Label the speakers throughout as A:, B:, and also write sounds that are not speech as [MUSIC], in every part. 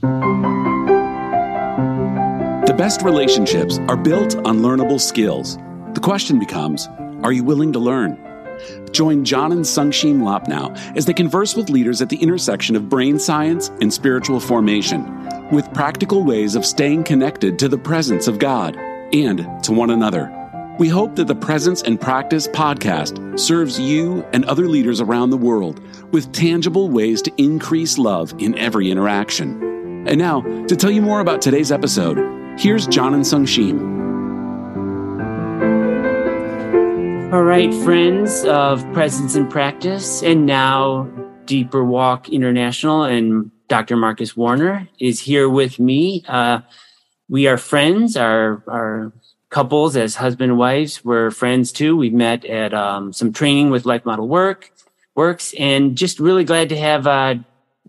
A: The best relationships are built on learnable skills. The question becomes are you willing to learn? Join John and Sungshim Loppnow as they converse with leaders at the intersection of brain science and spiritual formation, with practical ways of staying connected to the presence of God and to one another. We hope that the Presence and Practice podcast serves you and other leaders around the world with tangible ways to increase love in every interaction. And now, to tell you more about today's episode, here's John and Sung Sungshim.
B: All right, friends of Presence and Practice, and now Deeper Walk International and Dr. Marcus Warner is here with me. Uh, we are friends, our, our couples as husband and wives. We're friends too. We've met at um, some training with Life Model Work Works, and just really glad to have uh,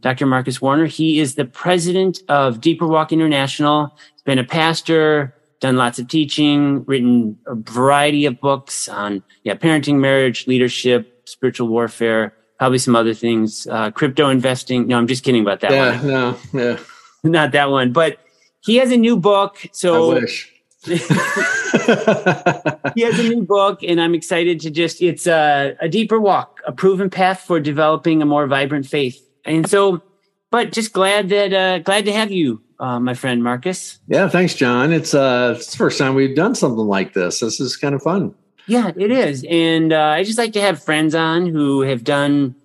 B: Dr. Marcus Warner. He is the president of Deeper Walk International. He's been a pastor, done lots of teaching, written a variety of books on yeah, parenting, marriage, leadership, spiritual warfare, probably some other things, uh, crypto investing. No, I'm just kidding about that
C: yeah,
B: one.
C: no, yeah. [LAUGHS]
B: Not that one, but he has a new book. So
C: I wish. [LAUGHS]
B: he has a new book, and I'm excited to just, it's a, a deeper walk, a proven path for developing a more vibrant faith. And so, but just glad that, uh, glad to have you uh, my friend Marcus.
C: Yeah, thanks, John. It's uh, it's the first time we've done something like this. This is kind of fun.
B: Yeah, it is, and uh, I just like to have friends on who have done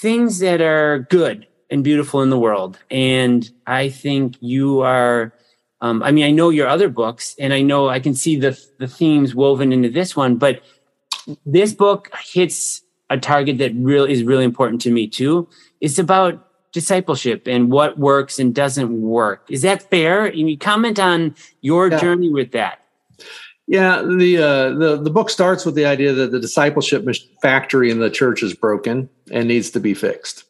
B: things that are good and beautiful in the world. And I think you are. Um, I mean, I know your other books, and I know I can see the the themes woven into this one, but this book hits a target that really is really important to me too. It's about discipleship and what works and doesn't work. Is that fair? Can you comment on your yeah. journey with that?
C: Yeah, the uh, the the book starts with the idea that the discipleship factory in the church is broken and needs to be fixed.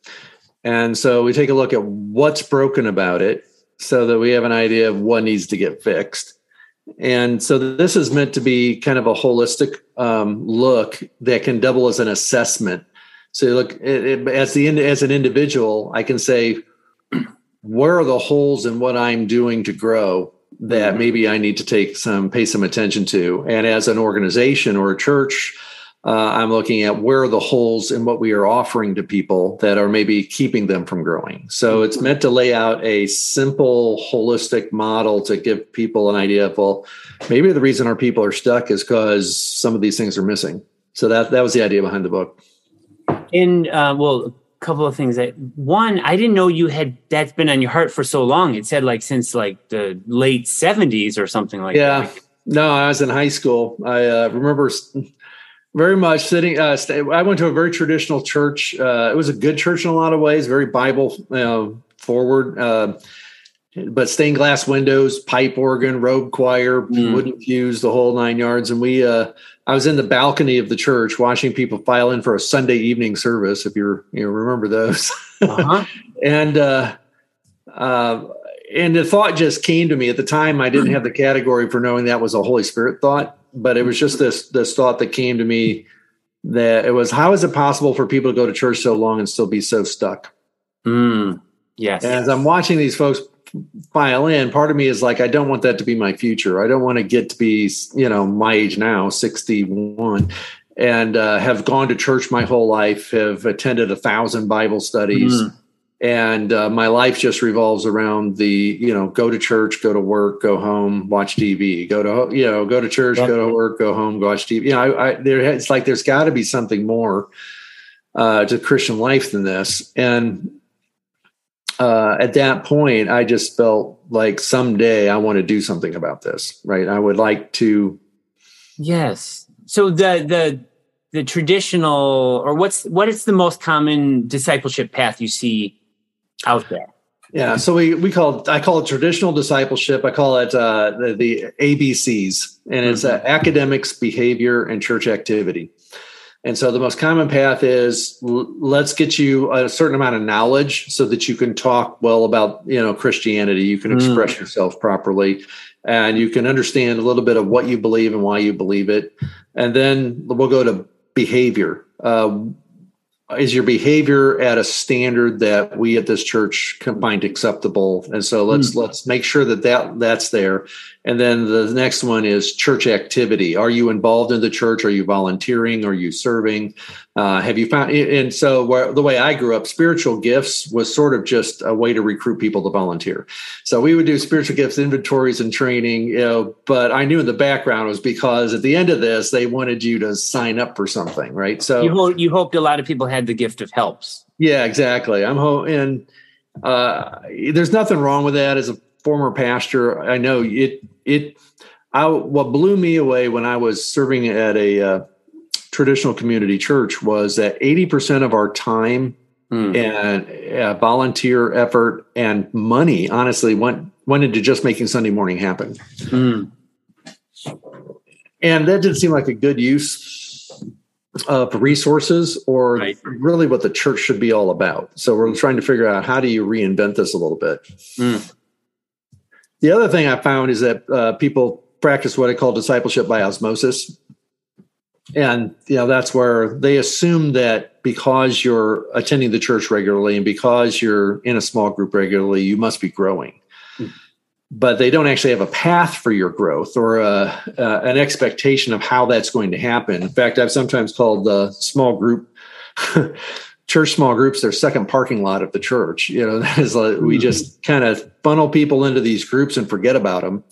C: And so we take a look at what's broken about it so that we have an idea of what needs to get fixed. And so this is meant to be kind of a holistic um, look that can double as an assessment so look, it, it, as the as an individual, I can say, where are the holes in what I'm doing to grow that mm-hmm. maybe I need to take some pay some attention to. And as an organization or a church, uh, I'm looking at where are the holes in what we are offering to people that are maybe keeping them from growing. So mm-hmm. it's meant to lay out a simple, holistic model to give people an idea of, well, maybe the reason our people are stuck is because some of these things are missing. So that that was the idea behind the book.
B: And uh, well, a couple of things. That one, I didn't know you had that's been on your heart for so long. It said like since like the late seventies or something like
C: yeah.
B: that. Yeah.
C: No, I was in high school. I uh, remember very much sitting. Uh, I went to a very traditional church. Uh, it was a good church in a lot of ways, very Bible forward. Uh, but stained glass windows, pipe organ, robe choir, mm. wooden pews, the whole nine yards. And we, uh, I was in the balcony of the church watching people file in for a Sunday evening service. If you're, you remember those, uh-huh. [LAUGHS] and uh, uh, and the thought just came to me at the time. I didn't have the category for knowing that was a Holy Spirit thought, but it was just this this thought that came to me that it was how is it possible for people to go to church so long and still be so stuck?
B: Mm. Yes.
C: And as I'm watching these folks file in, part of me is like, I don't want that to be my future. I don't want to get to be, you know, my age now, 61, and uh, have gone to church my whole life, have attended a thousand Bible studies. Mm. And uh, my life just revolves around the, you know, go to church, go to work, go home, watch TV, go to, you know, go to church, go to work, go home, go watch TV. You know, I, I there, it's like there's got to be something more uh, to Christian life than this. And uh, at that point, I just felt like someday I want to do something about this. Right? I would like to.
B: Yes. So the the the traditional, or what's what is the most common discipleship path you see out there?
C: Yeah, so we we call I call it traditional discipleship. I call it uh, the, the ABCs, and it's mm-hmm. uh, academics, behavior, and church activity. And so the most common path is l- let's get you a certain amount of knowledge so that you can talk well about, you know, Christianity, you can mm. express yourself properly and you can understand a little bit of what you believe and why you believe it. And then we'll go to behavior. Uh, is your behavior at a standard that we at this church can find acceptable? And so let's mm. let's make sure that, that that's there. And then the next one is church activity. Are you involved in the church? Are you volunteering? Are you serving? Uh, have you found and so where, the way i grew up spiritual gifts was sort of just a way to recruit people to volunteer. So we would do spiritual gifts inventories and training you know but i knew in the background was because at the end of this they wanted you to sign up for something right? So
B: you, you hoped a lot of people had the gift of helps
C: yeah exactly i'm hoping and uh, there's nothing wrong with that as a former pastor i know it it I, what blew me away when I was serving at a uh, traditional community church was that 80% of our time mm. and uh, volunteer effort and money honestly went went into just making Sunday morning happen. Mm. And that didn't seem like a good use of resources or right. really what the church should be all about. So we're trying to figure out how do you reinvent this a little bit. Mm. The other thing I found is that uh, people practice what I call discipleship by osmosis and you know that's where they assume that because you're attending the church regularly and because you're in a small group regularly you must be growing. But they don't actually have a path for your growth or a, uh, an expectation of how that's going to happen. In fact i've sometimes called the small group [LAUGHS] church small groups their second parking lot of the church. You know [LAUGHS] that is like we hmm. just kind of funnel people into these groups and forget about them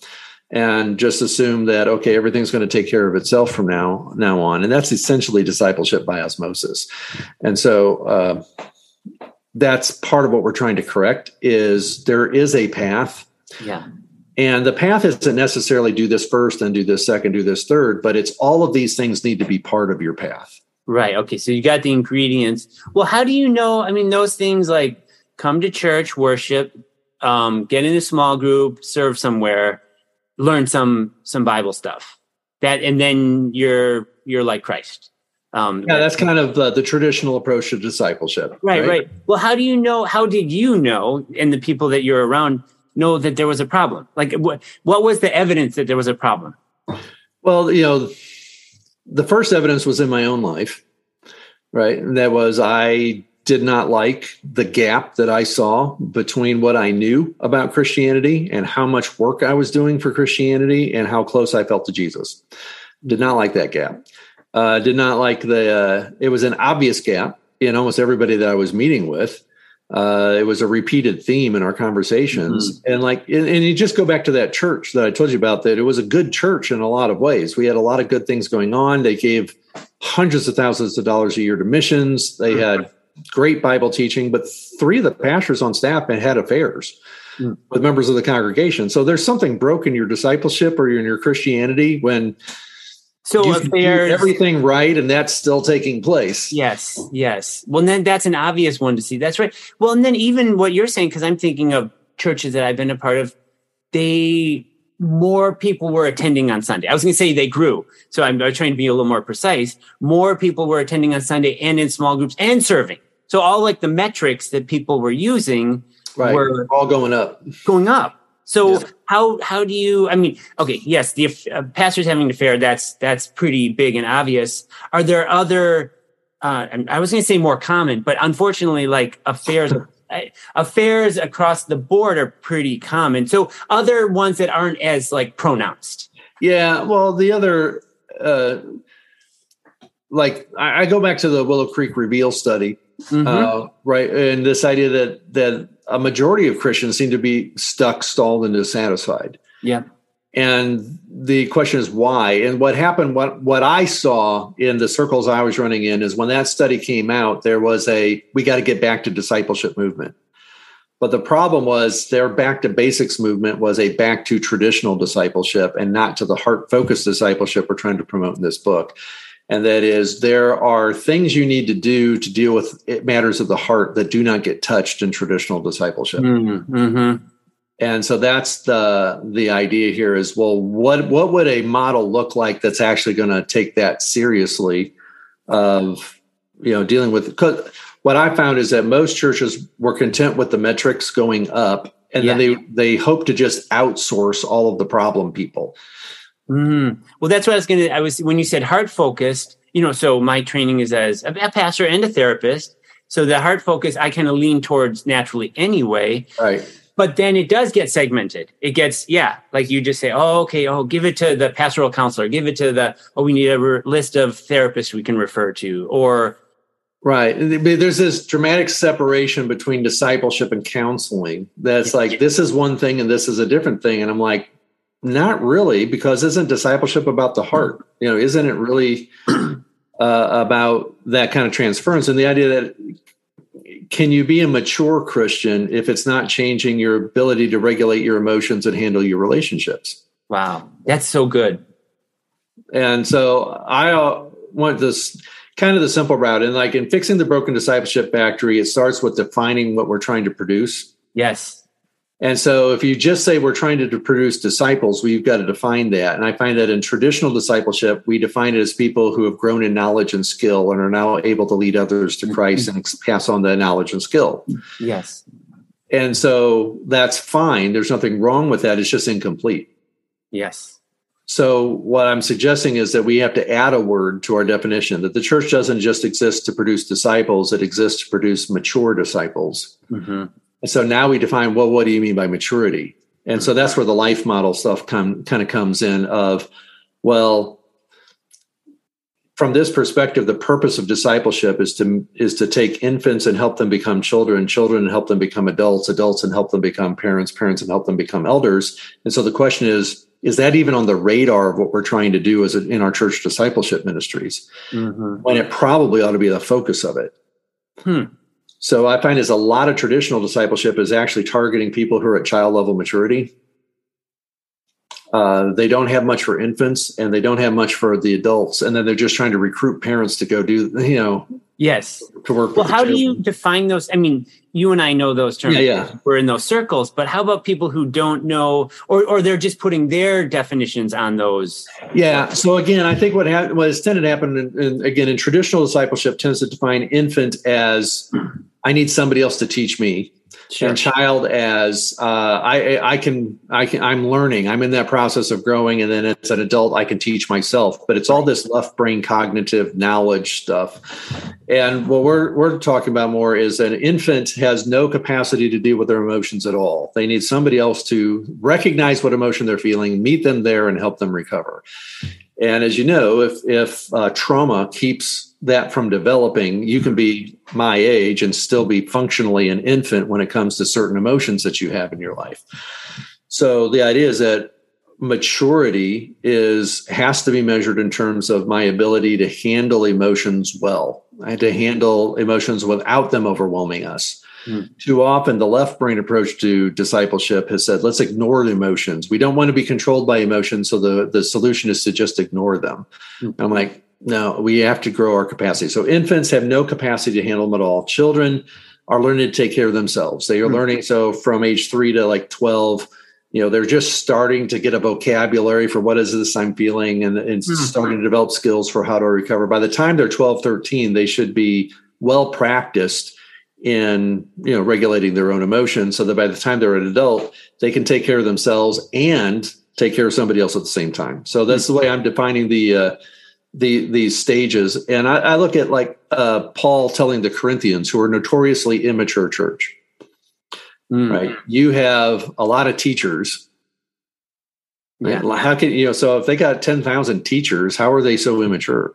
C: and just assume that okay everything's going to take care of itself from now now on. And that's essentially discipleship by osmosis. And so uh, that's part of what we're trying to correct is there is a path
B: yeah
C: and the path isn't necessarily do this first and do this second do this third but it's all of these things need to be part of your path
B: right okay so you got the ingredients well how do you know i mean those things like come to church worship um, get in a small group serve somewhere learn some some Bible stuff. That and then you're you're like Christ.
C: Um, yeah, that's kind of the, the traditional approach to discipleship.
B: Right, right, right. Well, how do you know? How did you know, and the people that you're around know that there was a problem? Like, what what was the evidence that there was a problem?
C: Well, you know, the first evidence was in my own life, right? And that was I did not like the gap that I saw between what I knew about Christianity and how much work I was doing for Christianity and how close I felt to Jesus. Did not like that gap. Uh, did not like the, uh, it was an obvious gap in almost everybody that I was meeting with. Uh, it was a repeated theme in our conversations. Mm-hmm. And like, and, and you just go back to that church that I told you about, that it was a good church in a lot of ways. We had a lot of good things going on. They gave hundreds of thousands of dollars a year to missions. They mm-hmm. had great Bible teaching, but three of the pastors on staff had affairs mm. with members of the congregation. So there's something broken in your discipleship or in your Christianity when
B: so you affairs,
C: everything right and that's still taking place.
B: Yes, yes. Well, then that's an obvious one to see. That's right. Well, and then even what you're saying, because I'm thinking of churches that I've been a part of, they more people were attending on Sunday. I was going to say they grew. So I'm, I'm, trying to be a little more precise. More people were attending on Sunday and in small groups and serving. So all like the metrics that people were using
C: right. were all going up,
B: going up. So yeah. how how do you? I mean, okay, yes, the uh, pastors having an affair that's that's pretty big and obvious. Are there other? Uh, I was going to say more common, but unfortunately, like affairs. affairs across the board are pretty common. So other ones that aren't as like pronounced.
C: Yeah, well, the other uh, like I, go back to the Willow Creek Reveal study Mm-hmm. Uh, right, and this idea that that a majority of Christians seem to be stuck, stalled, and dissatisfied.
B: Yeah.
C: And the question is why? And what happened? What what I saw in the circles I was running in is when that study came out, there was a we got to get back to discipleship movement. But the problem was their back to basics movement was a back to traditional discipleship and not to the heart focused discipleship we're trying to promote in this book and that is there are things you need to do to deal with matters of the heart that do not get touched in traditional discipleship mm-hmm. mm-hmm. and so that's the the idea here is well what what would a model look like that's actually going to take that seriously of you know dealing with because what i found is that most churches were content with the metrics going up and yeah. then they they hope to just outsource all of the problem people
B: Mm. Well, that's what I was going to. I was when you said heart focused, you know, so my training is as a pastor and a therapist. So the heart focus I kind of lean towards naturally anyway.
C: Right.
B: But then it does get segmented. It gets, yeah, like you just say, oh, okay, oh, give it to the pastoral counselor, give it to the, oh, we need a re- list of therapists we can refer to, or
C: Right. There's this dramatic separation between discipleship and counseling. That's like, this is one thing and this is a different thing. And I'm like, not really, because isn't discipleship about the heart? You know, isn't it really [CLEARS THROAT] uh, about that kind of transference and the idea that can you be a mature Christian if it's not changing your ability to regulate your emotions and handle your relationships?
B: Wow, that's so good.
C: And so I uh, want this kind of the simple route. And like in fixing the broken discipleship factory, it starts with defining what we're trying to produce.
B: Yes.
C: And so if you just say we're trying to produce disciples, we've got to define that. And I find that in traditional discipleship, we define it as people who have grown in knowledge and skill and are now able to lead others to Christ and pass on the knowledge and skill.
B: Yes.
C: And so that's fine. There's nothing wrong with that. It's just incomplete.
B: Yes.
C: So what I'm suggesting is that we have to add a word to our definition that the church doesn't just exist to produce disciples, it exists to produce mature disciples. Mm-hmm. And so now we define, well, what do you mean by maturity? And so that's where the life model stuff come, kind of comes in of, well, from this perspective, the purpose of discipleship is to is to take infants and help them become children, children and help them become adults, adults and help them become parents, parents and help them become elders. And so the question is, is that even on the radar of what we're trying to do as a, in our church discipleship ministries? Mm-hmm. When it probably ought to be the focus of it. Hmm. So I find is a lot of traditional discipleship is actually targeting people who are at child level maturity. Uh, they don't have much for infants and they don't have much for the adults, and then they're just trying to recruit parents to go do you know.
B: Yes.
C: To work.
B: Well, how do you define those? I mean, you and I know those terms.
C: Yeah, yeah.
B: We're in those circles, but how about people who don't know, or or they're just putting their definitions on those?
C: Yeah. So again, I think what ha- what has tended to happen, in, in, again, in traditional discipleship, tends to define infant as [CLEARS THROAT] I need somebody else to teach me. Sure. And child as uh, I, I can, I can, I'm learning. I'm in that process of growing, and then as an adult, I can teach myself. But it's all this left brain cognitive knowledge stuff. And what we're we're talking about more is that an infant has no capacity to deal with their emotions at all. They need somebody else to recognize what emotion they're feeling, meet them there, and help them recover. And as you know, if if uh, trauma keeps that from developing, you can be my age and still be functionally an infant when it comes to certain emotions that you have in your life. So the idea is that maturity is has to be measured in terms of my ability to handle emotions well and to handle emotions without them overwhelming us. Hmm. Too often, the left brain approach to discipleship has said, let's ignore the emotions. We don't want to be controlled by emotions. So the, the solution is to just ignore them. Hmm. I'm like, no, we have to grow our capacity. So infants have no capacity to handle them at all. Children are learning to take care of themselves. They are mm-hmm. learning. So from age three to like 12, you know, they're just starting to get a vocabulary for what is this I'm feeling and, and mm-hmm. starting to develop skills for how to recover. By the time they're 12, 13, they should be well practiced in you know regulating their own emotions so that by the time they're an adult they can take care of themselves and take care of somebody else at the same time so that's the way i'm defining the uh, the these stages and I, I look at like uh, paul telling the corinthians who are notoriously immature church mm. right you have a lot of teachers right? yeah. how can you know so if they got 10000 teachers how are they so immature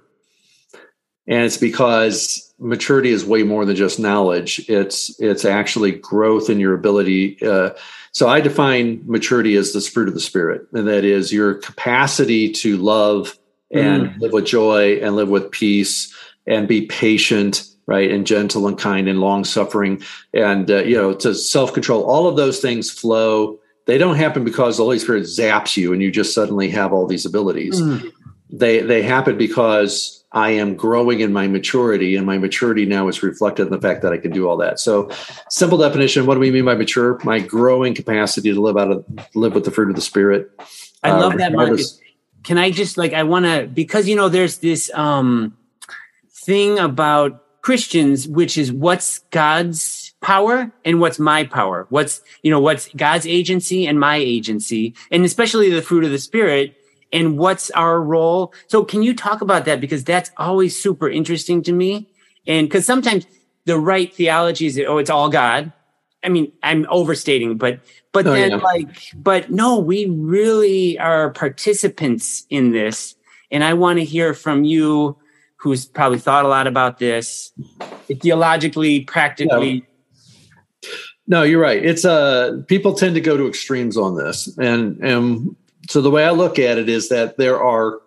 C: and it's because maturity is way more than just knowledge it's it's actually growth in your ability uh, so i define maturity as the fruit of the spirit and that is your capacity to love and mm. live with joy and live with peace and be patient right and gentle and kind and long suffering and uh, you know to self control all of those things flow. They don't happen because the holy spirit zaps you and you just suddenly have all these abilities. Mm. they they happen because i am growing in my maturity and my maturity now is reflected in the fact that i can do all that. So simple definition what do we mean by mature? My growing capacity to live out of live with the fruit of the spirit.
B: I love uh, that Marcus. can I just like I want to because you know there's this um thing about Christians which is what's God's power and what's my power? What's you know what's God's agency and my agency and especially the fruit of the spirit and what's our role? So can you talk about that? Because that's always super interesting to me. And because sometimes the right theology is, oh, it's all God. I mean, I'm overstating, but but oh, then yeah. like, but no, we really are participants in this. And I want to hear from you, who's probably thought a lot about this, theologically, practically.
C: Yeah. No, you're right. It's uh people tend to go to extremes on this. And and so the way I look at it is that there are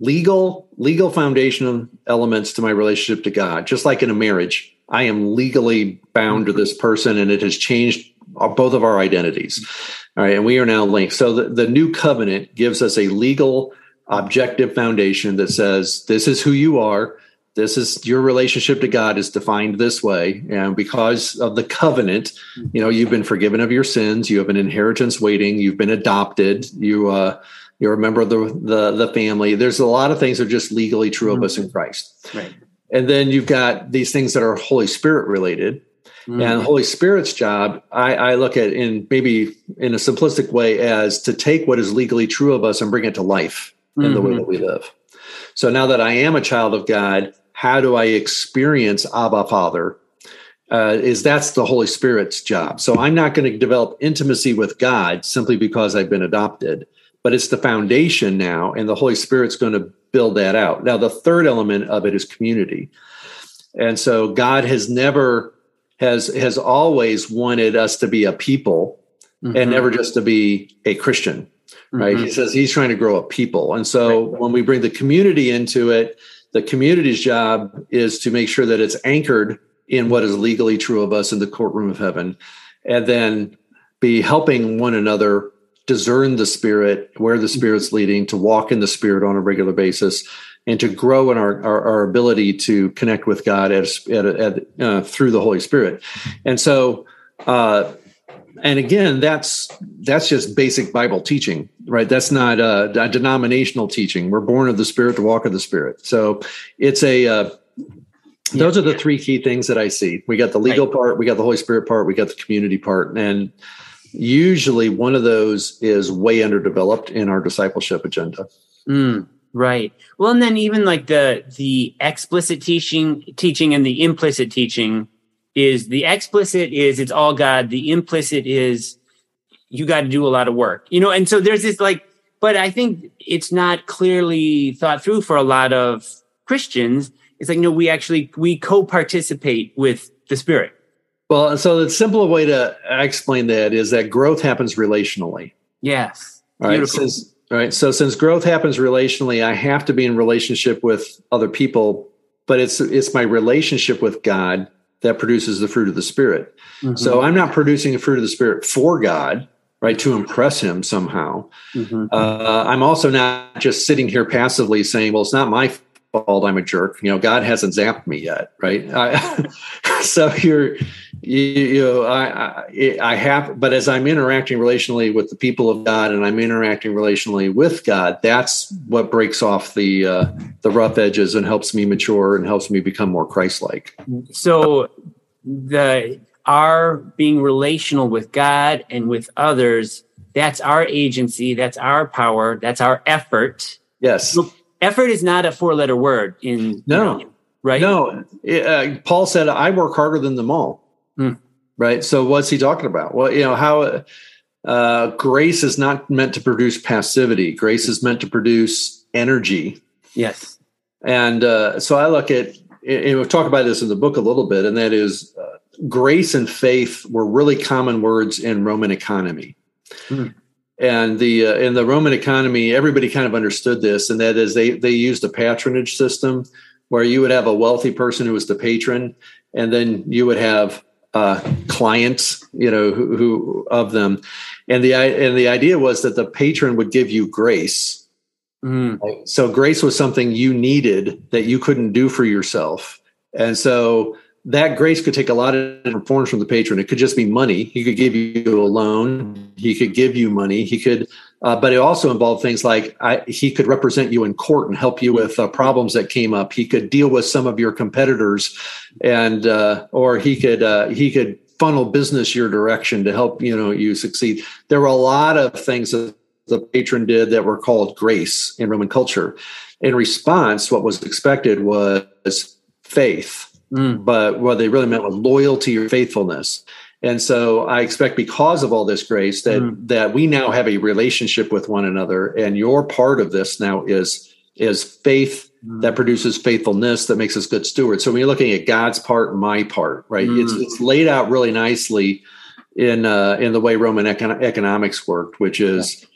C: legal legal foundational elements to my relationship to God, just like in a marriage. I am legally bound to this person and it has changed both of our identities. All right. And we are now linked. So the, the new covenant gives us a legal objective foundation that says this is who you are. This is your relationship to God is defined this way. And because of the covenant, you know, you've been forgiven of your sins. You have an inheritance waiting. You've been adopted. You, uh, you're a member of the, the, the family. There's a lot of things that are just legally true of us in Christ. Right. And then you've got these things that are Holy Spirit related. Mm-hmm. And Holy Spirit's job, I, I, look at in maybe in a simplistic way as to take what is legally true of us and bring it to life mm-hmm. in the way mm-hmm. that we live. So now that I am a child of God, how do I experience Abba Father? Uh, is that's the Holy Spirit's job. So I'm not going to develop intimacy with God simply because I've been adopted, but it's the foundation now, and the Holy Spirit's going to build that out. Now, the third element of it is community. And so God has never has has always wanted us to be a people mm-hmm. and never just to be a Christian. Right. Mm-hmm. He says he's trying to grow a people. And so right. when we bring the community into it, the community's job is to make sure that it's anchored in what is legally true of us in the courtroom of heaven. And then be helping one another discern the spirit, where the spirit's leading, to walk in the spirit on a regular basis, and to grow in our, our, our ability to connect with God at, at, at uh, through the Holy Spirit. And so, uh, and again, that's that's just basic Bible teaching, right? That's not a, a, denominational teaching. We're born of the Spirit to walk of the Spirit. So it's a uh, those are the three key things that I see. We got the legal right. part, we got the Holy Spirit part, we got the community part, and usually one of those is way underdeveloped in our discipleship agenda.
B: Mm, right. Well, and then even like the the explicit teaching teaching and the implicit teaching is the explicit is it's all God. The implicit is you got to do a lot of work. You know, and so there's this like but I think it's not clearly thought through for a lot of Christians. It's like no, we actually we co-participate with the Spirit
C: well, so the simple way to explain that is that growth happens relationally.
B: Yes.
C: All right. Since, all right. So since growth happens relationally, I have to be in relationship with other people, but it's it's my relationship with God that produces the fruit of the Spirit. Mm-hmm. So I'm not producing the fruit of the Spirit for God, right, to impress Him somehow. Mm-hmm. Uh, I'm also not just sitting here passively saying, "Well, it's not my fault I'm a jerk." You know, God hasn't zapped me yet, right? I, [LAUGHS] so you're you, you know, I, I, I have, but as I'm interacting relationally with the people of God, and I'm interacting relationally with God, that's what breaks off the uh, the rough edges and helps me mature and helps me become more Christ-like.
B: So, the our being relational with God and with others, that's our agency, that's our power, that's our effort.
C: Yes.
B: Effort is not a four-letter word in
C: no. You know,
B: right?
C: No, uh, Paul said, "I work harder than them all." Hmm. Right. So what's he talking about? Well, you know, how uh, grace is not meant to produce passivity. Grace is meant to produce energy.
B: Yes.
C: And uh, so I look at, and we've talked about this in the book a little bit, and that is uh, grace and faith were really common words in Roman economy. Hmm. And the uh, in the Roman economy, everybody kind of understood this, and that is they they used a patronage system where you would have a wealthy person who was the patron, and then you would have uh, clients, you know, who, who, of them, and the and the idea was that the patron would give you grace. Mm. So grace was something you needed that you couldn't do for yourself, and so that grace could take a lot of different forms from the patron. It could just be money. He could give you a loan. He could give you money. He could, uh, but it also involved things like I, he could represent you in court and help you with uh, problems that came up. He could deal with some of your competitors, and uh, or he could uh, he could funnel business your direction to help you know you succeed. There were a lot of things that the patron did that were called grace in Roman culture. In response, what was expected was faith, mm. but what they really meant was loyalty or faithfulness. And so I expect because of all this grace that mm. that we now have a relationship with one another, and your part of this now is is faith mm. that produces faithfulness that makes us good stewards. So when you're looking at God's part and my part, right, mm. it's it's laid out really nicely in uh, in the way Roman econ- economics worked, which is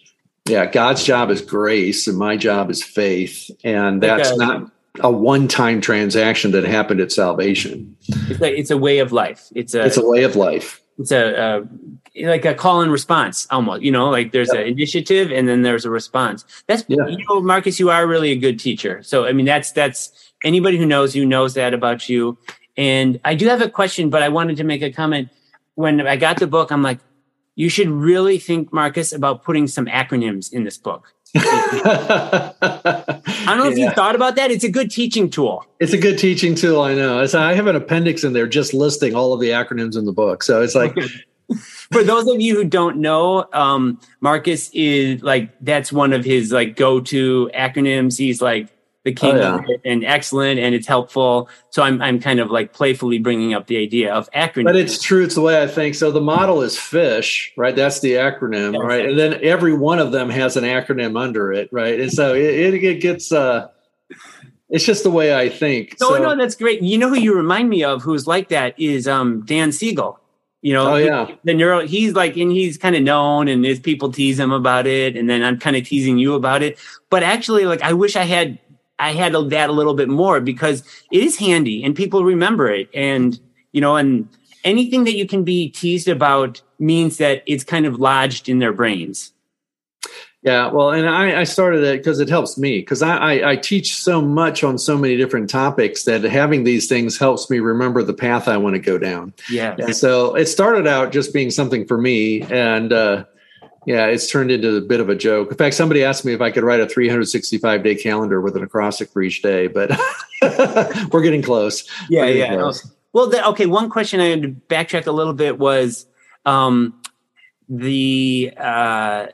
C: yeah, God's job is grace and my job is faith, and that's okay. not a one-time transaction that happened at salvation.
B: It's a, it's a way of life. It's a
C: it's a way of life.
B: It's a, a like a call and response almost. You know, like there's yep. an initiative and then there's a response. That's yeah. you know, Marcus, you are really a good teacher. So I mean, that's that's anybody who knows you knows that about you. And I do have a question, but I wanted to make a comment. When I got the book, I'm like, you should really think, Marcus, about putting some acronyms in this book. [LAUGHS] I don't know if you thought about that. It's a good teaching tool.
C: It's a good teaching tool. I know. It's, I have an appendix in there just listing all of the acronyms in the book. So it's like. [LAUGHS]
B: For those of you who don't know, um, Marcus is like that's one of his like go-to acronyms. He's like the king oh, yeah. and excellent and it's helpful. So I'm I'm kind of like playfully bringing up the idea of acronym.
C: But it's true. It's the way I think. So the model is fish, right? That's the acronym, That's right? And then every one of them has an acronym under it, right? And so it, it gets. uh it's just the way I think.
B: No, so, no, that's great. You know who you remind me of who's like that is um, Dan Siegel. You know,
C: oh, yeah.
B: the neuro, he's like, and he's kind of known, and his people tease him about it, and then I'm kind of teasing you about it. But actually, like, I wish I had I had that a little bit more because it is handy and people remember it. And, you know, and anything that you can be teased about means that it's kind of lodged in their brains.
C: Yeah, well, and I, I started it because it helps me because I, I, I, teach so much on so many different topics that having these things helps me remember the path I want to go down.
B: Yeah.
C: And so it started out just being something for me. And, uh, yeah, it's turned into a bit of a joke. In fact, somebody asked me if I could write a 365 day calendar with an acrostic for each day, but [LAUGHS] we're getting close.
B: Yeah, getting yeah. Close. Well, the, okay. One question I had to backtrack a little bit was um, the uh,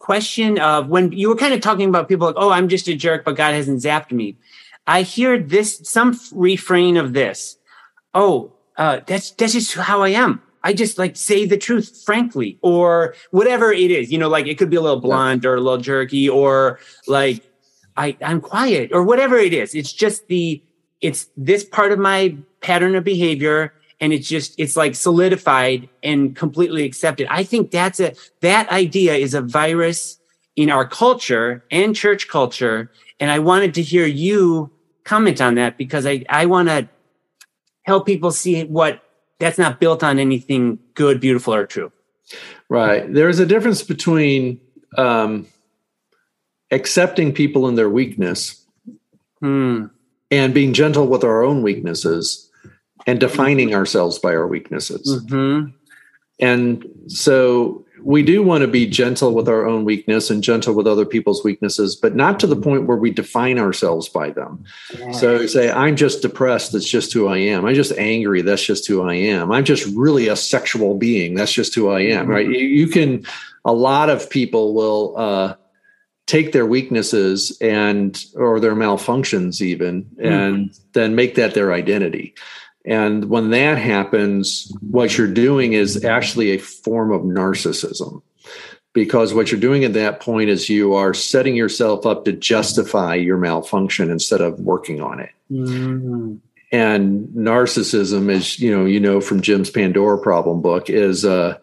B: question of when you were kind of talking about people like, "Oh, I'm just a jerk, but God hasn't zapped me." I hear this some refrain of this. Oh, uh, that's that's just how I am. I just like say the truth frankly or whatever it is. You know, like it could be a little blunt or a little jerky or like I, I'm quiet or whatever it is. It's just the it's this part of my pattern of behavior and it's just it's like solidified and completely accepted. I think that's a that idea is a virus in our culture and church culture. And I wanted to hear you comment on that because I, I want to help people see what that's not built on anything good, beautiful, or true.
C: Right. There's a difference between um, accepting people in their weakness
B: hmm.
C: and being gentle with our own weaknesses and defining ourselves by our weaknesses.
B: Mm-hmm.
C: And so we do want to be gentle with our own weakness and gentle with other people's weaknesses, but not to the point where we define ourselves by them. So say, I'm just depressed. That's just who I am. I'm just angry. That's just who I am. I'm just really a sexual being. That's just who I am. Right. You, you can, a lot of people will, uh, take their weaknesses and or their malfunctions even mm-hmm. and then make that their identity and when that happens, what you're doing is actually a form of narcissism. Because what you're doing at that point is you are setting yourself up to justify your malfunction instead of working on it.
B: Mm-hmm.
C: And narcissism is, you know, you know from Jim's Pandora problem book, is uh,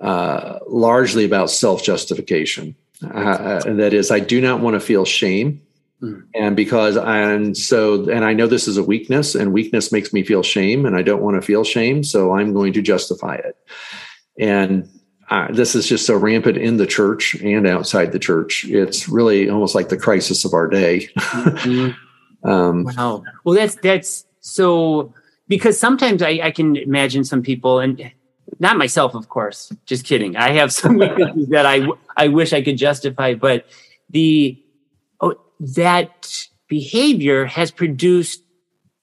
C: uh, largely about self justification. Uh, and that is, I do not want to feel shame Mm. And because and so and I know this is a weakness and weakness makes me feel shame and I don't want to feel shame, so I'm going to justify it. And uh, this is just so rampant in the church and outside the church. It's really almost like the crisis of our day.
B: mm-hmm. [LAUGHS] um, wow. Well, that's that's so because sometimes I, I can imagine some people and not myself, of course. Just kidding. I have some [LAUGHS] weaknesses that I I wish I could justify, but the that behavior has produced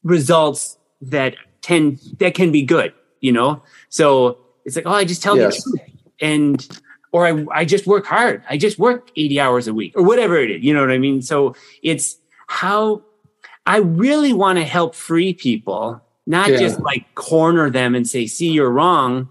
B: results that tend that can be good you know so it's like oh i just tell yes. the truth and or I, I just work hard. I just work 80 hours a week or whatever it is. You know what I mean? So it's how I really want to help free people, not yeah. just like corner them and say, see, you're wrong.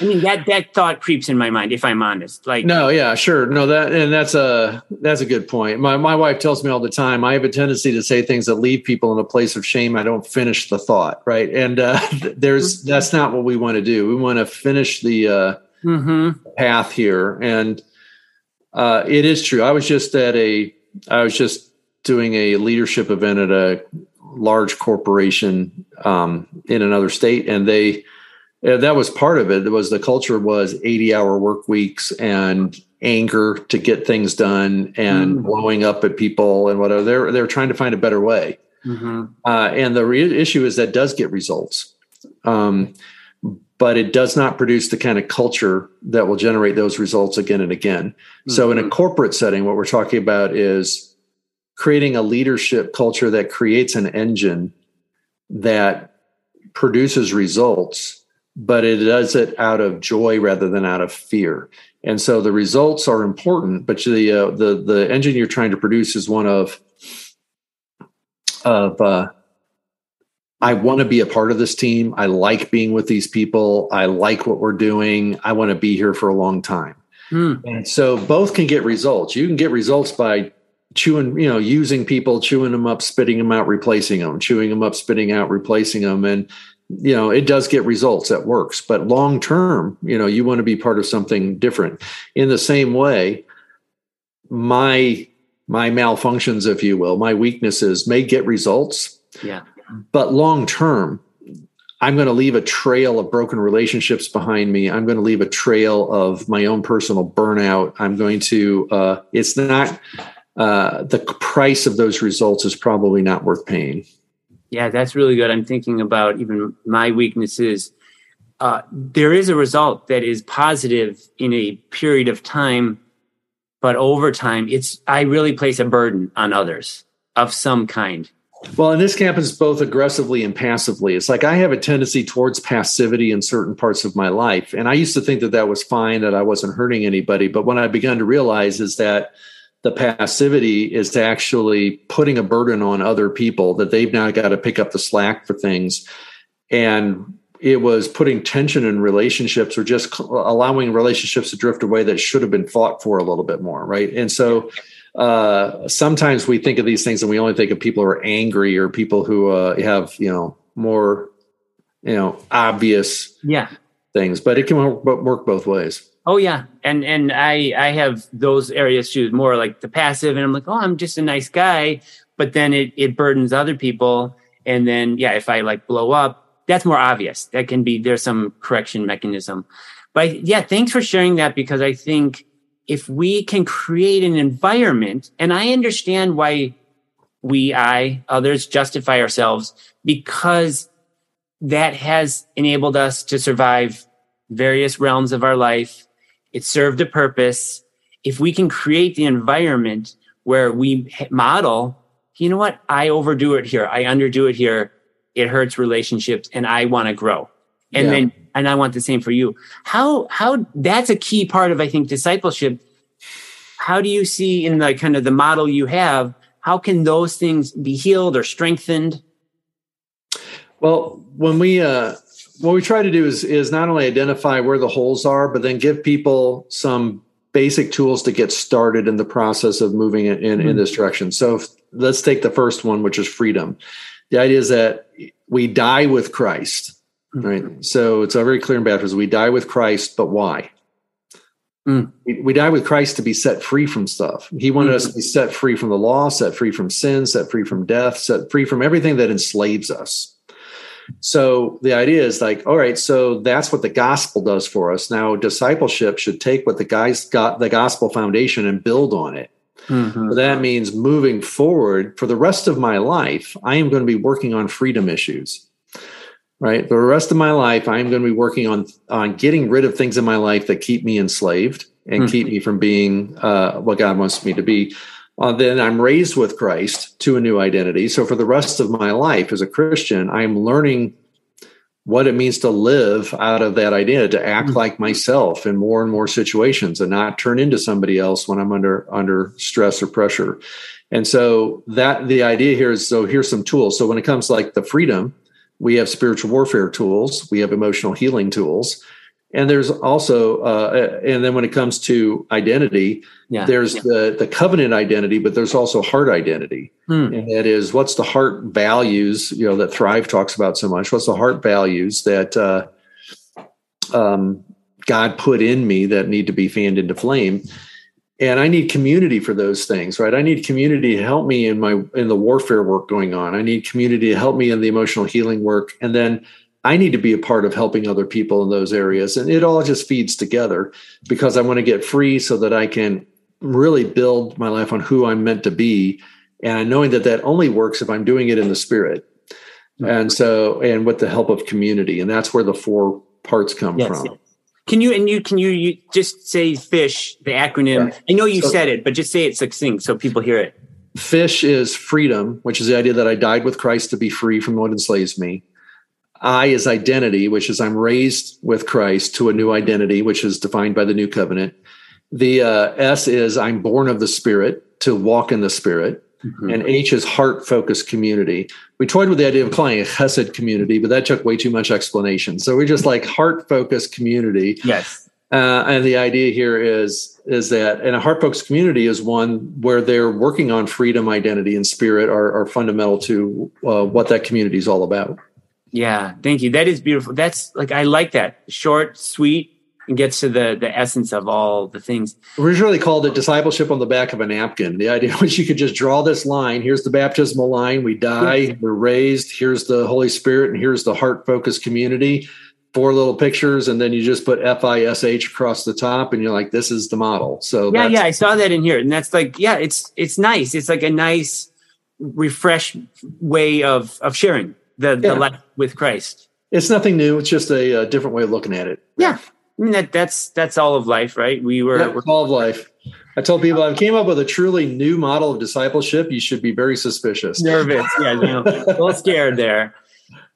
B: I mean that that thought creeps in my mind if I'm honest. Like
C: No, yeah, sure. No, that and that's a that's a good point. My my wife tells me all the time I have a tendency to say things that leave people in a place of shame. I don't finish the thought, right? And uh [LAUGHS] there's mm-hmm. that's not what we want to do. We want to finish the uh mm-hmm. path here. And uh it is true. I was just at a I was just doing a leadership event at a large corporation um in another state and they that was part of it. It was the culture was 80 hour work weeks and anger to get things done and mm. blowing up at people and whatever. They're they're trying to find a better way. Mm-hmm. Uh, and the re- issue is that does get results, um, but it does not produce the kind of culture that will generate those results again and again. Mm-hmm. So, in a mm-hmm. corporate setting, what we're talking about is creating a leadership culture that creates an engine that produces results but it does it out of joy rather than out of fear. And so the results are important, but the uh, the the engine you're trying to produce is one of of uh, I want to be a part of this team. I like being with these people. I like what we're doing. I want to be here for a long time. Hmm. And so both can get results. You can get results by chewing, you know, using people, chewing them up, spitting them out, replacing them, chewing them up, spitting out, replacing them. And you know it does get results that works but long term you know you want to be part of something different. In the same way my my malfunctions if you will my weaknesses may get results
B: yeah.
C: but long term i'm going to leave a trail of broken relationships behind me. I'm going to leave a trail of my own personal burnout. I'm going to uh, it's not uh, the price of those results is probably not worth paying
B: yeah, that's really good. I'm thinking about even my weaknesses. Uh, there is a result that is positive in a period of time, but over time, it's I really place a burden on others of some kind.
C: Well, and this happens both aggressively and passively. It's like I have a tendency towards passivity in certain parts of my life, and I used to think that that was fine, that I wasn't hurting anybody. But when I began to realize is that the passivity is actually putting a burden on other people that they've now got to pick up the slack for things. And it was putting tension in relationships or just allowing relationships to drift away that should have been fought for a little bit more right? And so uh, sometimes we think of these things and we only think of people who are angry or people who uh, have you know more you know obvious
B: yeah
C: things but it can work both ways.
B: Oh yeah, and and I I have those areas too, more like the passive, and I'm like, oh, I'm just a nice guy, but then it it burdens other people, and then yeah, if I like blow up, that's more obvious. That can be there's some correction mechanism, but yeah, thanks for sharing that because I think if we can create an environment, and I understand why we, I, others justify ourselves because that has enabled us to survive various realms of our life it served a purpose. If we can create the environment where we model, you know what? I overdo it here. I underdo it here. It hurts relationships and I want to grow. And yeah. then, and I want the same for you. How, how that's a key part of, I think, discipleship. How do you see in the kind of the model you have, how can those things be healed or strengthened?
C: Well, when we, uh, what we try to do is is not only identify where the holes are, but then give people some basic tools to get started in the process of moving in, in, mm-hmm. in this direction. So if, let's take the first one, which is freedom. The idea is that we die with Christ, mm-hmm. right? So it's very clear in baptism. We die with Christ, but why? Mm. We, we, die with Christ to be set free from stuff. He wanted mm-hmm. us to be set free from the law, set free from sin, set free from death, set free from everything that enslaves us. So the idea is like, all right, so that's what the gospel does for us. Now, discipleship should take what the guys got the gospel foundation and build on it. Mm-hmm. So that means moving forward for the rest of my life, I am going to be working on freedom issues. Right. For the rest of my life, I am going to be working on on getting rid of things in my life that keep me enslaved and mm-hmm. keep me from being uh, what God wants me to be uh, then I'm raised with Christ to a new identity. So for the rest of my life as a Christian, I'm learning what it means to live out of that idea, to act mm-hmm. like myself in more and more situations and not turn into somebody else when I'm under under stress or pressure. And so that the idea here is so here's some tools. So when it comes to like the freedom, we have spiritual warfare tools, we have emotional healing tools, and there's also uh, and then when it comes to identity yeah. there's yeah. the the covenant identity but there's also heart identity hmm. and that is what's the heart values you know that thrive talks about so much what's the heart values that uh, um, god put in me that need to be fanned into flame and i need community for those things right i need community to help me in my in the warfare work going on i need community to help me in the emotional healing work and then I need to be a part of helping other people in those areas. And it all just feeds together because I want to get free so that I can really build my life on who I'm meant to be. And knowing that that only works if I'm doing it in the spirit. And so, and with the help of community. And that's where the four parts come yes, from. Yes.
B: Can you and you can you, you just say fish the acronym? I know you so, said it, but just say it succinct so people hear it.
C: Fish is freedom, which is the idea that I died with Christ to be free from what enslaves me. I is identity, which is I'm raised with Christ to a new identity, which is defined by the new covenant. The uh, S is I'm born of the Spirit to walk in the Spirit. Mm-hmm. And H is heart focused community. We toyed with the idea of calling it chesed community, but that took way too much explanation. So we're just like heart focused community.
B: Yes.
C: Uh, and the idea here is is that and a heart focused community is one where they're working on freedom, identity, and spirit are, are fundamental to uh, what that community is all about.
B: Yeah, thank you. That is beautiful. That's like I like that. Short, sweet, and gets to the the essence of all the things.
C: Originally called it discipleship on the back of a napkin. The idea was you could just draw this line. Here's the baptismal line. We die, we're raised. Here's the Holy Spirit, and here's the heart focused community. Four little pictures, and then you just put F I S H across the top, and you're like, this is the model. So
B: yeah, yeah, I saw that in here, and that's like, yeah, it's it's nice. It's like a nice, refresh way of of sharing the, the life with Christ.
C: It's nothing new. It's just a, a, different way of looking at it.
B: Yeah. I mean, that, that's, that's all of life, right? We were,
C: yeah, all of life. I told people I came up with a truly new model of discipleship. You should be very suspicious.
B: Nervous. Yeah. You know, a little scared there.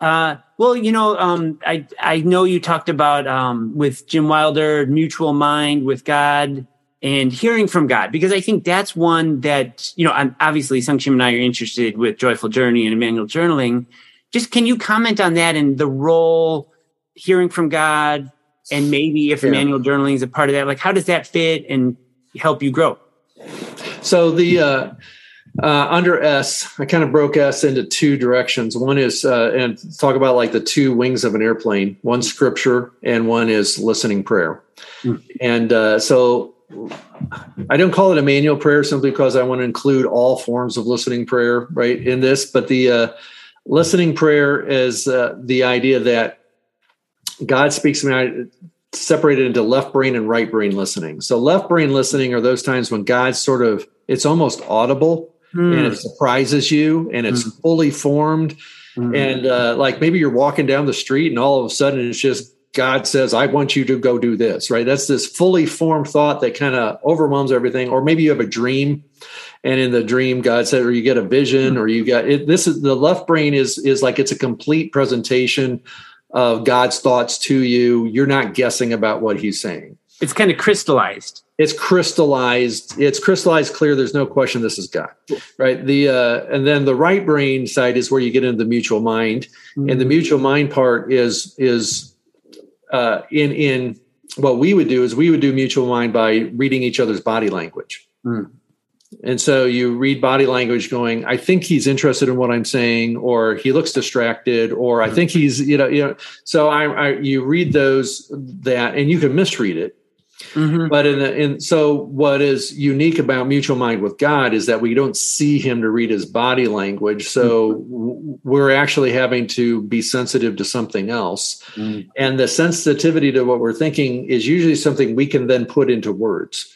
B: Uh, well, you know, um, I, I know you talked about, um, with Jim Wilder, mutual mind with God and hearing from God, because I think that's one that, you know, I'm, obviously Sungshim and I are interested with Joyful Journey and Emmanuel Journaling just can you comment on that and the role hearing from God and maybe if yeah. Emmanuel journaling is a part of that, like how does that fit and help you grow?
C: So the uh, uh, under S, I kind of broke S into two directions. One is uh, and talk about like the two wings of an airplane. One scripture and one is listening prayer. Mm. And uh, so I don't call it Emmanuel prayer simply because I want to include all forms of listening prayer right in this. But the uh, listening prayer is uh, the idea that God speaks to me separated into left brain and right brain listening. So left brain listening are those times when God sort of it's almost audible mm. and it surprises you and it's mm. fully formed. Mm. And uh, like maybe you're walking down the street and all of a sudden it's just God says, I want you to go do this, right? That's this fully formed thought that kind of overwhelms everything. Or maybe you have a dream and in the dream god said or you get a vision or you got it this is the left brain is is like it's a complete presentation of god's thoughts to you. You're not guessing about what he's saying.
B: It's kind of crystallized.
C: It's crystallized. It's crystallized clear. There's no question this is god right? The uh and then the right brain side is where you get into the mutual mind. Mm-hmm. and the mm-hmm. mutual mind part is is uh in in what we would do is we would do mutual mind by reading each other's body language. Mm. And so you read body language going, I think he's interested in what I'm saying, or he looks distracted, or I think he's, you know, you know. So I, I you read those that, and you can misread it. Mm-hmm. But in, the, in so what is unique about mutual mind with God is that we don't see him to read his body language. So mm-hmm. we're actually having to be sensitive to something else. Mm-hmm. And the sensitivity to what we're thinking is usually something we can then put into words.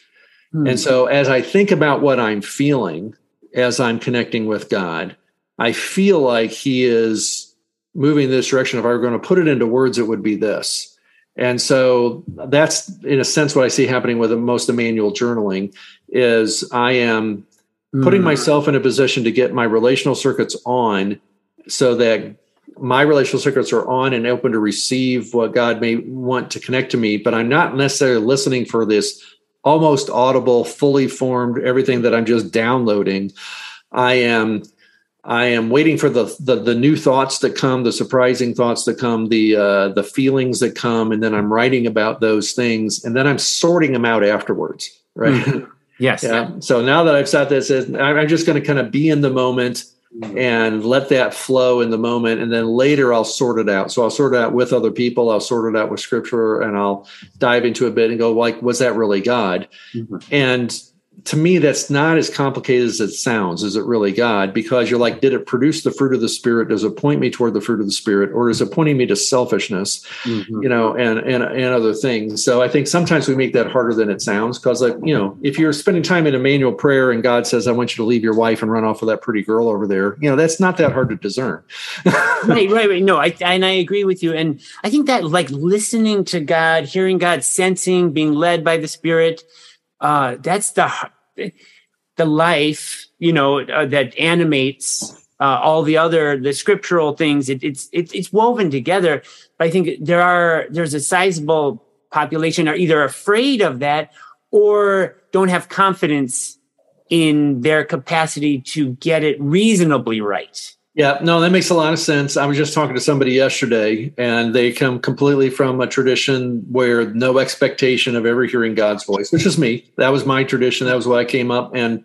C: Hmm. And so as I think about what I'm feeling as I'm connecting with God, I feel like He is moving this direction. If I were going to put it into words, it would be this. And so that's in a sense what I see happening with most Emmanuel journaling is I am putting hmm. myself in a position to get my relational circuits on so that my relational circuits are on and open to receive what God may want to connect to me, but I'm not necessarily listening for this almost audible, fully formed everything that I'm just downloading. I am I am waiting for the, the, the new thoughts that come, the surprising thoughts that come, the uh, the feelings that come, and then I'm writing about those things, and then I'm sorting them out afterwards. Right. Mm-hmm. [LAUGHS]
B: Yes.
C: yeah. So now that I've sat this, I'm just going to kind of be in the moment. And let that flow in the moment, and then later I'll sort it out. So I'll sort it out with other people. I'll sort it out with scripture, and I'll dive into a bit and go like, was that really God? Mm-hmm. And to me, that's not as complicated as it sounds. Is it really God? Because you're like, did it produce the fruit of the Spirit? Does it point me toward the fruit of the Spirit, or is it pointing me to selfishness? Mm-hmm. You know, and and and other things. So I think sometimes we make that harder than it sounds. Because like you know, if you're spending time in Emmanuel prayer and God says, "I want you to leave your wife and run off with that pretty girl over there," you know, that's not that hard to discern. [LAUGHS]
B: right, right, right. No, I and I agree with you, and I think that like listening to God, hearing God, sensing, being led by the Spirit uh, that's the the life you know uh, that animates uh, all the other the scriptural things. It, it's it, it's woven together. But I think there are there's a sizable population are either afraid of that or don't have confidence in their capacity to get it reasonably right.
C: Yeah, no, that makes a lot of sense. I was just talking to somebody yesterday, and they come completely from a tradition where no expectation of ever hearing God's voice, which is me. That was my tradition. That was what I came up and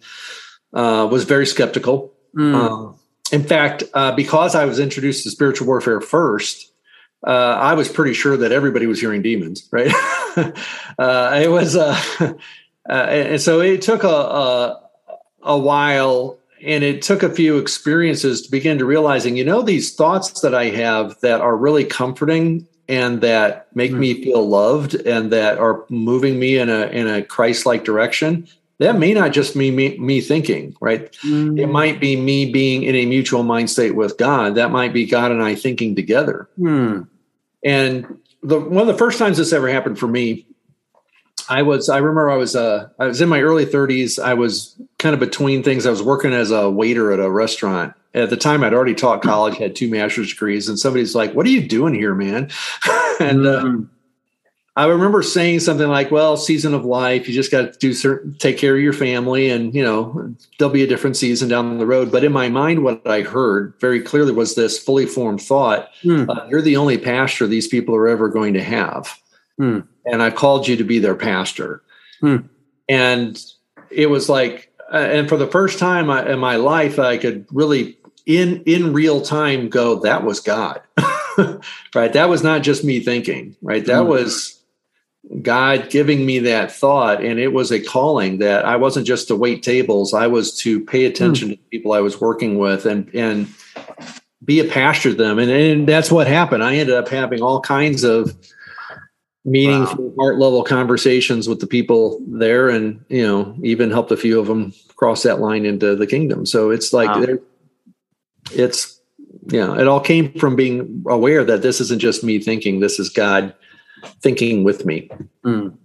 C: uh, was very skeptical. Mm. Um, in fact, uh, because I was introduced to spiritual warfare first, uh, I was pretty sure that everybody was hearing demons, right? [LAUGHS] Uh, it was, uh, [LAUGHS] uh, and so it took a, a, a while and it took a few experiences to begin to realizing you know these thoughts that i have that are really comforting and that make mm. me feel loved and that are moving me in a in a christ-like direction that may not just be me, me thinking right mm. it might be me being in a mutual mind state with god that might be god and i thinking together mm. and the one of the first times this ever happened for me I was I remember I was uh I was in my early 30s. I was kind of between things. I was working as a waiter at a restaurant. At the time I'd already taught college, had two master's degrees, and somebody's like, "What are you doing here, man?" [LAUGHS] and uh, mm-hmm. I remember saying something like, "Well, season of life, you just got to do certain take care of your family and, you know, there'll be a different season down the road." But in my mind what I heard very clearly was this fully formed thought, mm. uh, you're the only pastor these people are ever going to have. Mm and I called you to be their pastor. Hmm. And it was like, uh, and for the first time I, in my life, I could really in in real time go, that was God, [LAUGHS] right? That was not just me thinking, right? That hmm. was God giving me that thought, and it was a calling that I wasn't just to wait tables; I was to pay attention hmm. to the people I was working with and and be a pastor to them, and, and that's what happened. I ended up having all kinds of meaningful wow. heart level conversations with the people there and you know even helped a few of them cross that line into the kingdom so it's like wow. it's yeah it all came from being aware that this isn't just me thinking this is god thinking with me mm.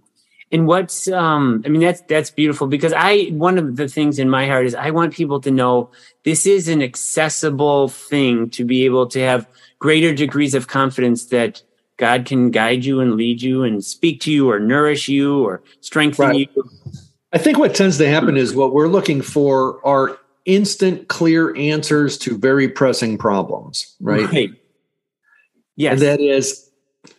B: and what's um i mean that's that's beautiful because i one of the things in my heart is i want people to know this is an accessible thing to be able to have greater degrees of confidence that God can guide you and lead you and speak to you or nourish you or strengthen right. you.
C: I think what tends to happen is what we're looking for are instant, clear answers to very pressing problems, right? Right.
B: Yes.
C: And that is,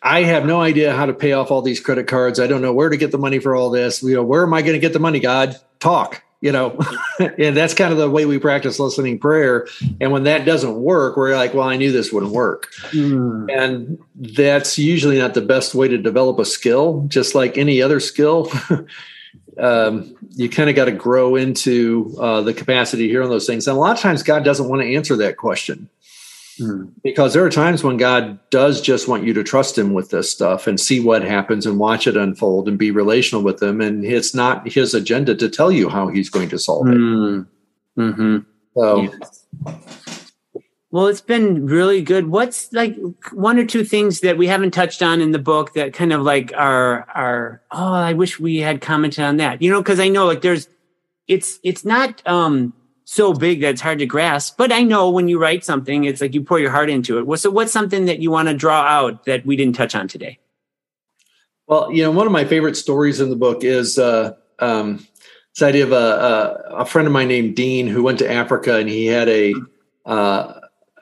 C: I have no idea how to pay off all these credit cards. I don't know where to get the money for all this. You know, where am I going to get the money, God? Talk you know [LAUGHS] and that's kind of the way we practice listening prayer. And when that doesn't work we're like well i knew this wouldn't work. Mm. and that's usually not the best way to develop a skill. Just like any other skill [LAUGHS] um, you kind of got to grow into uh, the capacity to hear on those things. And a lot of times god doesn't want to answer that question Mm. Because there are times when God does just want you to trust Him with this stuff and see what happens and watch it unfold and be relational with Him. And it's not His agenda to tell you how He's going to solve it. Mm. Mm-hmm. So. Yes.
B: Well, it's been really good. What's like one or two things that we haven't touched on in the book that kind of like are are oh, I wish we had commented on that. You know, because I know like there's it's it's not um so big that it's hard to grasp. But I know when you write something, it's like you pour your heart into it. So, what's something that you want to draw out that we didn't touch on today?
C: Well, you know, one of my favorite stories in the book is uh, um, this idea of a, a, a, friend of mine named Dean who went to Africa and he had a uh,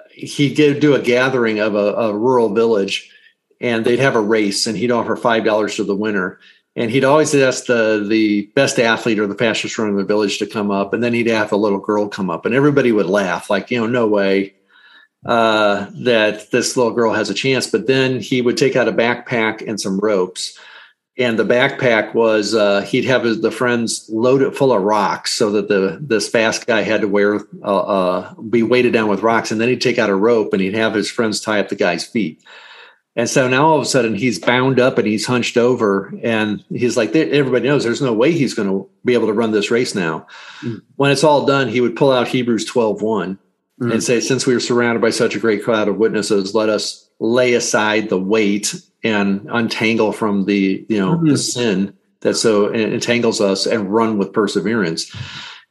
C: he did do a gathering of a, a rural village and they'd have a race and he'd offer five dollars to the winner and he'd always ask the the best athlete or the fastest runner in the village to come up, and then he'd have a little girl come up, and everybody would laugh, like, you know, no way uh, that this little girl has a chance. But then he would take out a backpack and some ropes, and the backpack was uh, he'd have his, the friends load it full of rocks so that the this fast guy had to wear uh, uh be weighted down with rocks, and then he'd take out a rope and he'd have his friends tie up the guy's feet. And so now all of a sudden he's bound up and he's hunched over and he's like, everybody knows there's no way he's going to be able to run this race now. Mm. When it's all done, he would pull out Hebrews 12 1 mm. and say, since we are surrounded by such a great crowd of witnesses, let us lay aside the weight and untangle from the, you know, mm. the sin that so entangles us and run with perseverance.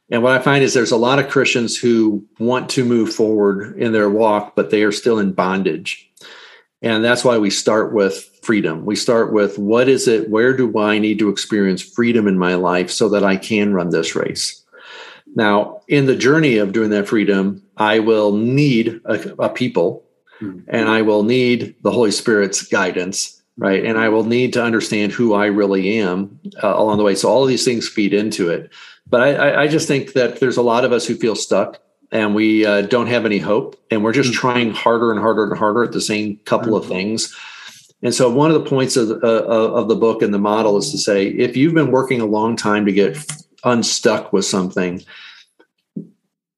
C: And what I find is there's a lot of Christians who want to move forward in their walk, but they are still in bondage and that's why we start with freedom. We start with what is it? Where do I need to experience freedom in my life so that I can run this race? Now, in the journey of doing that freedom, I will need a, a people mm-hmm. and I will need the Holy Spirit's guidance, right? And I will need to understand who I really am uh, along the way. So all of these things feed into it. But I, I just think that there's a lot of us who feel stuck and we uh, don't have any hope and we're just mm-hmm. trying harder and harder and harder at the same couple mm-hmm. of things and so one of the points of, uh, of the book and the model is to say if you've been working a long time to get unstuck with something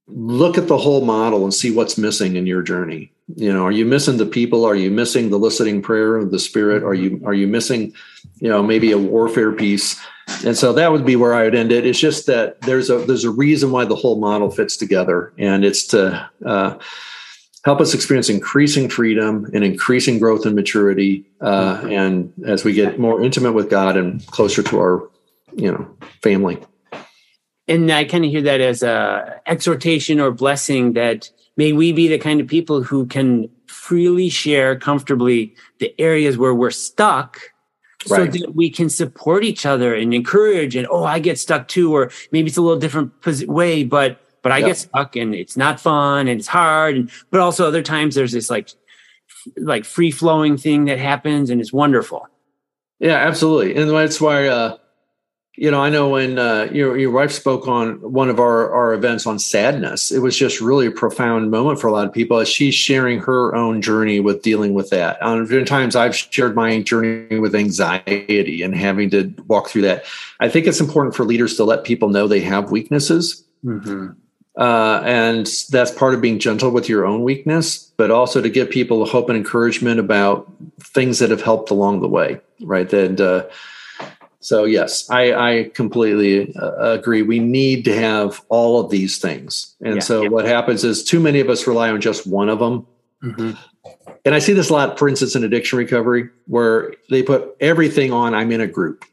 C: look at the whole model and see what's missing in your journey you know are you missing the people are you missing the listening prayer of the spirit are you are you missing you know maybe a warfare piece and so that would be where I would end it. It's just that there's a there's a reason why the whole model fits together, and it's to uh, help us experience increasing freedom and increasing growth and maturity, uh, mm-hmm. and as we get more intimate with God and closer to our you know family.
B: And I kind of hear that as a exhortation or blessing that may we be the kind of people who can freely share comfortably the areas where we're stuck so that we can support each other and encourage and oh i get stuck too or maybe it's a little different way but but i get stuck and it's not fun and it's hard and but also other times there's this like like free flowing thing that happens and it's wonderful.
C: Yeah absolutely. And that's why uh you know, I know when uh, your your wife spoke on one of our our events on sadness, it was just really a profound moment for a lot of people as she's sharing her own journey with dealing with that. Um, times I've shared my journey with anxiety and having to walk through that. I think it's important for leaders to let people know they have weaknesses. Mm-hmm. Uh, and that's part of being gentle with your own weakness, but also to give people hope and encouragement about things that have helped along the way, right? That uh, so yes, I, I completely uh, agree. We need to have all of these things, and yeah, so yeah. what happens is too many of us rely on just one of them. Mm-hmm. And I see this a lot, for instance, in addiction recovery, where they put everything on. I'm in a group,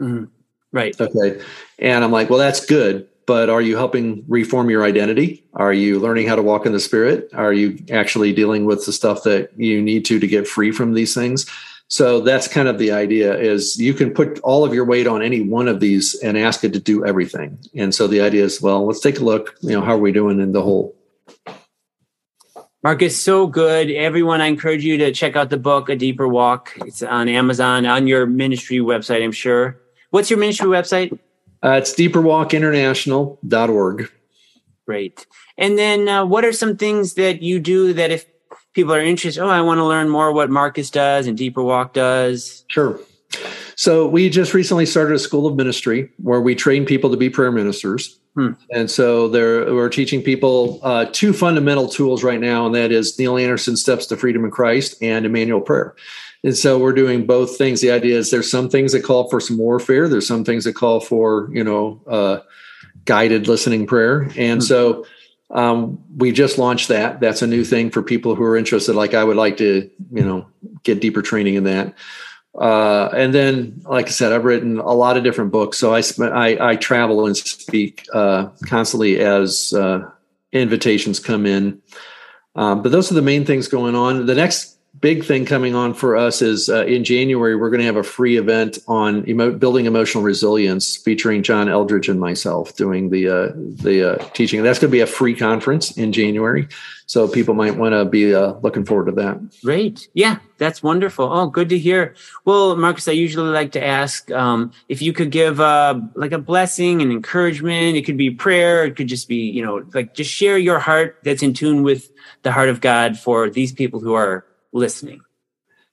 B: mm-hmm. right?
C: Okay, and I'm like, well, that's good, but are you helping reform your identity? Are you learning how to walk in the spirit? Are you actually dealing with the stuff that you need to to get free from these things? So that's kind of the idea is you can put all of your weight on any one of these and ask it to do everything. And so the idea is, well, let's take a look, you know, how are we doing in the whole?
B: Marcus so good. Everyone, I encourage you to check out the book, A Deeper Walk. It's on Amazon, on your ministry website, I'm sure. What's your ministry website?
C: Uh, it's deeperwalkinternational.org.
B: Great. And then uh, what are some things that you do that if people are interested, oh, I want to learn more what Marcus does and Deeper Walk does?
C: Sure. So we just recently started a school of ministry where we train people to be prayer ministers. Hmm. And so there, we're teaching people uh, two fundamental tools right now, and that is Neil Anderson Steps to Freedom in Christ and Emmanuel Prayer. And so we're doing both things. The idea is there's some things that call for some warfare. There's some things that call for, you know, uh, guided listening prayer. And hmm. so um, we just launched that. That's a new thing for people who are interested. Like I would like to, you know, get deeper training in that. uh, and then, like I said, I've written a lot of different books. So I I, I travel and speak uh, constantly as uh, invitations come in. Um, but those are the main things going on. The next big thing coming on for us is uh, in January, we're going to have a free event on emo- building emotional resilience featuring John Eldredge and myself doing the, uh, the uh, teaching. That's going to be a free conference in January. So people might want to be uh, looking forward to that.
B: Great. Yeah, that's wonderful. Oh, good to hear. Well, Marcus, I usually like to ask um, if you could give uh, like a blessing and encouragement. It could be prayer. It could just be, you know, like just share your heart that's in tune with the heart of God for these people who are listening?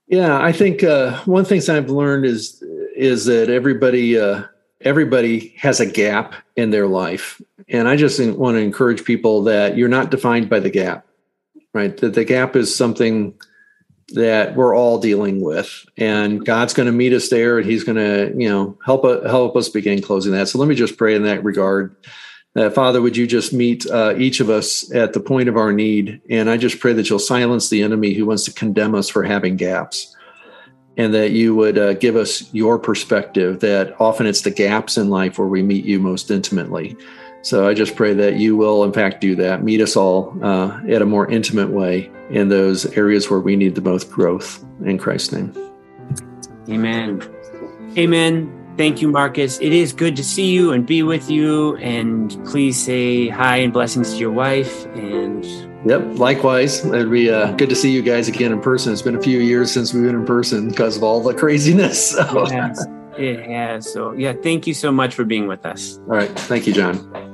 C: Yeah, I think uh, one thing I've learned is is that everybody uh, everybody has a gap in their life, and I just want to encourage people that you're not defined by the gap, right? That the gap is something that we're all dealing with, and God's going to meet us there, and He's going to you know help help us begin closing that. So let me just pray in that regard. Uh, Father, would you just meet uh, each of us at the point of our need? And I just pray that you'll silence the enemy who wants to condemn us for having gaps and that you would uh, give us your perspective that often it's the gaps in life where we meet you most intimately. So I just pray that you will, in fact, do that. Meet us all uh, at a more intimate way in those areas where we need the most growth. In Christ's name.
B: Amen. Amen. Thank you, Marcus. It is good to see you and be with you. And please say hi and blessings to your wife. And
C: yep, likewise. It'd be uh, good to see you guys again in person. It's been a few years since we've been in person because of all the [LAUGHS] craziness.
B: So. It has. It has. So, yeah, thank you so much for being with us.
C: All right. Thank you, John.